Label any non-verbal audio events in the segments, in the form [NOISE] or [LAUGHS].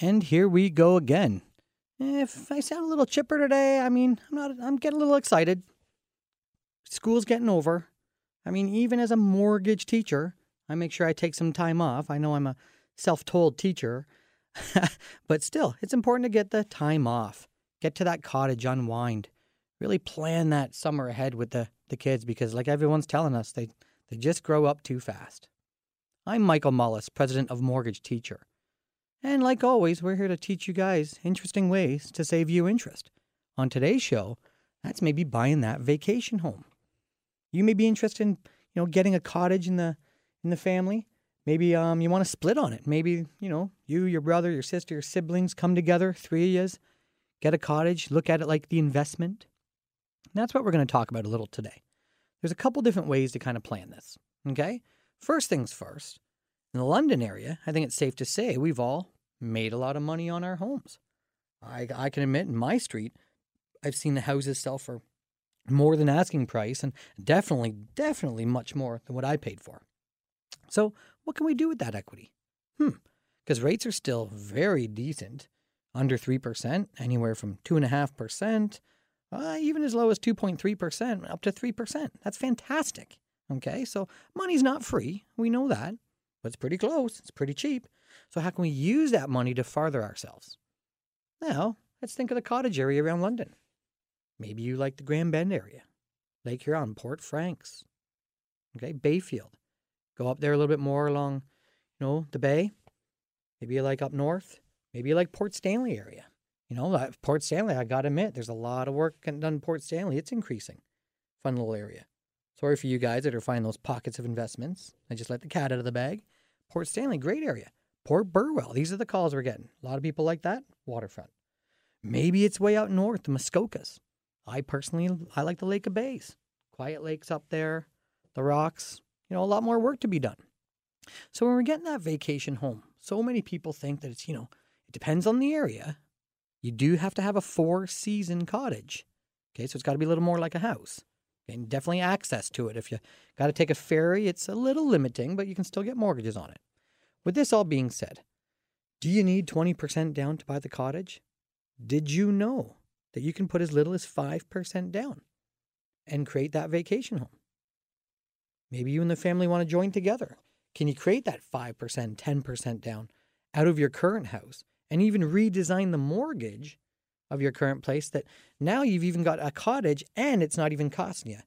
And here we go again. If I sound a little chipper today, I mean, I'm not I'm getting a little excited. School's getting over. I mean, even as a mortgage teacher, I make sure I take some time off. I know I'm a self-told teacher, [LAUGHS] but still, it's important to get the time off. Get to that cottage, unwind. Really plan that summer ahead with the, the kids because like everyone's telling us, they they just grow up too fast. I'm Michael Mullis, president of Mortgage Teacher. And like always, we're here to teach you guys interesting ways to save you interest. On today's show, that's maybe buying that vacation home. You may be interested in, you know, getting a cottage in the in the family. Maybe um, you want to split on it. Maybe, you know, you, your brother, your sister, your siblings come together, three of you, get a cottage, look at it like the investment. And that's what we're going to talk about a little today. There's a couple different ways to kind of plan this. Okay? First things first, in the London area, I think it's safe to say we've all made a lot of money on our homes. I, I can admit in my street, I've seen the houses sell for more than asking price and definitely, definitely much more than what I paid for. So, what can we do with that equity? Hmm, because rates are still very decent, under 3%, anywhere from 2.5%, uh, even as low as 2.3%, up to 3%. That's fantastic. Okay, so money's not free. We know that, but it's pretty close. It's pretty cheap. So, how can we use that money to farther ourselves? Now, let's think of the cottage area around London. Maybe you like the Grand Bend area, Lake Huron, Port Franks, okay, Bayfield. Go up there a little bit more along, you know, the bay. Maybe you like up north. Maybe you like Port Stanley area. You know, Port Stanley, I got to admit, there's a lot of work done in Port Stanley. It's increasing. Fun little area. Sorry for you guys that are finding those pockets of investments. I just let the cat out of the bag. Port Stanley, great area. Port Burwell, these are the calls we're getting. A lot of people like that. Waterfront. Maybe it's way out north, the Muskokas. I personally, I like the Lake of Bays. Quiet lakes up there, the rocks, you know, a lot more work to be done. So when we're getting that vacation home, so many people think that it's, you know, it depends on the area. You do have to have a four season cottage. Okay, so it's got to be a little more like a house. And definitely access to it. If you got to take a ferry, it's a little limiting, but you can still get mortgages on it. With this all being said, do you need 20% down to buy the cottage? Did you know that you can put as little as 5% down and create that vacation home? Maybe you and the family want to join together. Can you create that 5%, 10% down out of your current house and even redesign the mortgage of your current place that now you've even got a cottage and it's not even costing you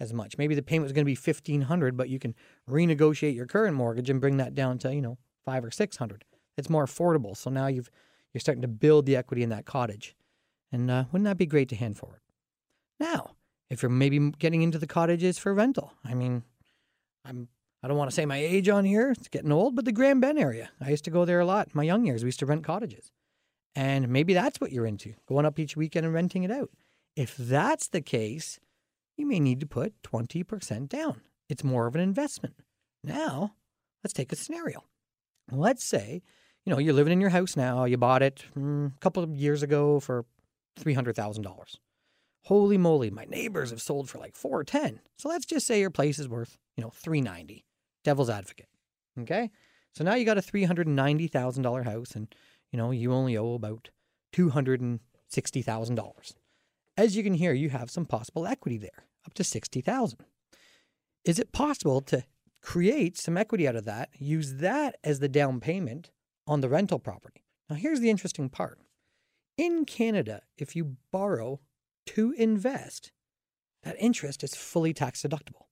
as much. Maybe the payment was going to be 1500 but you can renegotiate your current mortgage and bring that down to, you know, 5 or 600. It's more affordable. So now you've you're starting to build the equity in that cottage. And uh, wouldn't that be great to hand forward? Now, if you're maybe getting into the cottages for rental, I mean, I'm I don't want to say my age on here, it's getting old, but the Grand Bend area. I used to go there a lot. In my young years, we used to rent cottages. And maybe that's what you're into, going up each weekend and renting it out. If that's the case, you may need to put 20% down. It's more of an investment. Now, let's take a scenario. Let's say, you know, you're living in your house now, you bought it mm, a couple of years ago for $300,000. Holy moly, my neighbors have sold for like 410. So let's just say your place is worth, you know, 390. Devil's advocate. Okay? So now you got a $390,000 house and you know, you only owe about $260,000. As you can hear, you have some possible equity there, up to 60,000. Is it possible to create some equity out of that, use that as the down payment on the rental property? Now, here's the interesting part. In Canada, if you borrow to invest, that interest is fully tax deductible.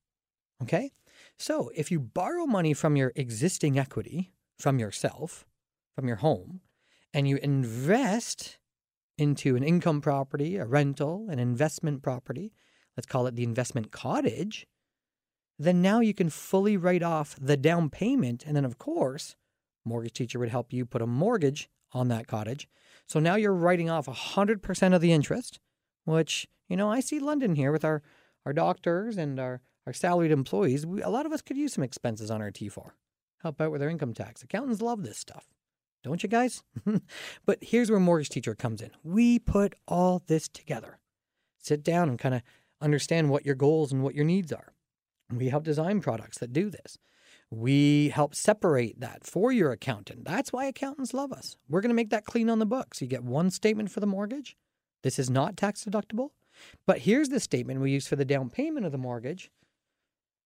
Okay? So if you borrow money from your existing equity, from yourself, from your home, and you invest into an income property, a rental, an investment property, let's call it the investment cottage, then now you can fully write off the down payment. And then, of course, mortgage teacher would help you put a mortgage on that cottage. So now you're writing off 100% of the interest, which, you know, I see London here with our, our doctors and our, our salaried employees. We, a lot of us could use some expenses on our T4. Help out with our income tax. Accountants love this stuff. Don't you guys? [LAUGHS] but here's where Mortgage Teacher comes in. We put all this together. Sit down and kind of understand what your goals and what your needs are. We help design products that do this. We help separate that for your accountant. That's why accountants love us. We're going to make that clean on the books. You get one statement for the mortgage. This is not tax deductible. But here's the statement we use for the down payment of the mortgage.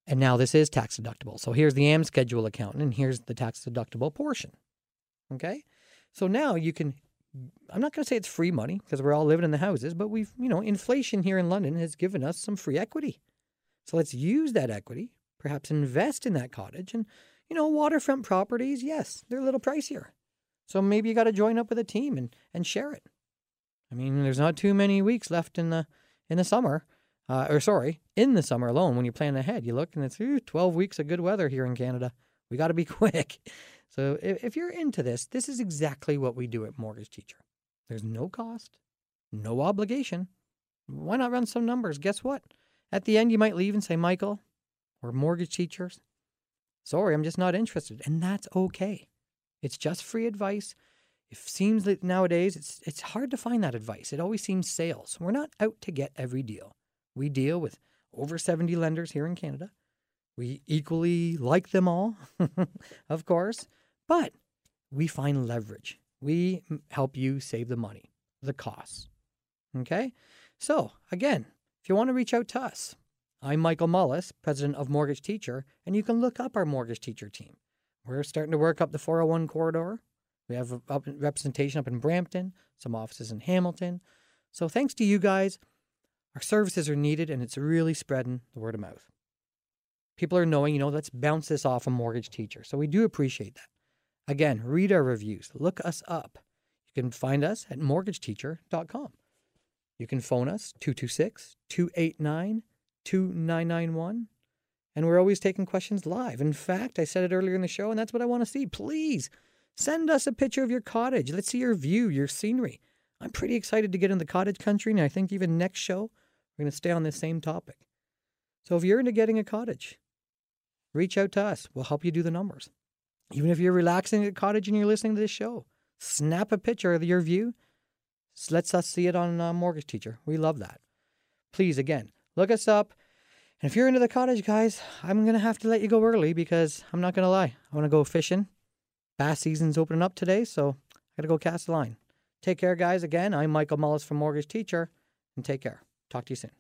And now this is tax deductible. So here's the AM schedule accountant, and here's the tax deductible portion. Okay? So now you can, I'm not going to say it's free money because we're all living in the houses, but we've, you know, inflation here in London has given us some free equity. So let's use that equity, perhaps invest in that cottage. And, you know, waterfront properties, yes, they're a little pricier. So maybe you got to join up with a team and, and share it. I mean, there's not too many weeks left in the in the summer uh, or sorry, in the summer alone, when you plan ahead, you look and it's ooh, 12 weeks of good weather here in Canada. We got to be [LAUGHS] quick. So if, if you're into this, this is exactly what we do at Mortgage Teacher. There's no cost, no obligation. Why not run some numbers? Guess what? At the end, you might leave and say, Michael, or mortgage teachers, sorry, I'm just not interested. And that's okay. It's just free advice. It seems that nowadays it's it's hard to find that advice. It always seems sales. We're not out to get every deal. We deal with over 70 lenders here in Canada. We equally like them all, [LAUGHS] of course, but we find leverage. We help you save the money, the costs. Okay? So, again, if you want to reach out to us, I'm Michael Mullis, president of Mortgage Teacher, and you can look up our Mortgage Teacher team. We're starting to work up the 401 corridor. We have representation up in Brampton, some offices in Hamilton. So, thanks to you guys, our services are needed and it's really spreading the word of mouth. People are knowing, you know, let's bounce this off a mortgage teacher. So we do appreciate that. Again, read our reviews, look us up. You can find us at mortgageteacher.com. You can phone us 226 289 2991. And we're always taking questions live. In fact, I said it earlier in the show, and that's what I want to see. Please send us a picture of your cottage. Let's see your view, your scenery. I'm pretty excited to get in the cottage country, and I think even next show, we're going to stay on this same topic. So if you're into getting a cottage, reach out to us. We'll help you do the numbers. Even if you're relaxing at cottage and you're listening to this show, snap a picture of your view. Lets us see it on uh, Mortgage Teacher. We love that. Please, again, look us up. And if you're into the cottage, guys, I'm going to have to let you go early because I'm not going to lie. I want to go fishing. Bass season's opening up today, so I got to go cast a line. Take care, guys. Again, I'm Michael Mullis from Mortgage Teacher, and take care. Talk to you soon.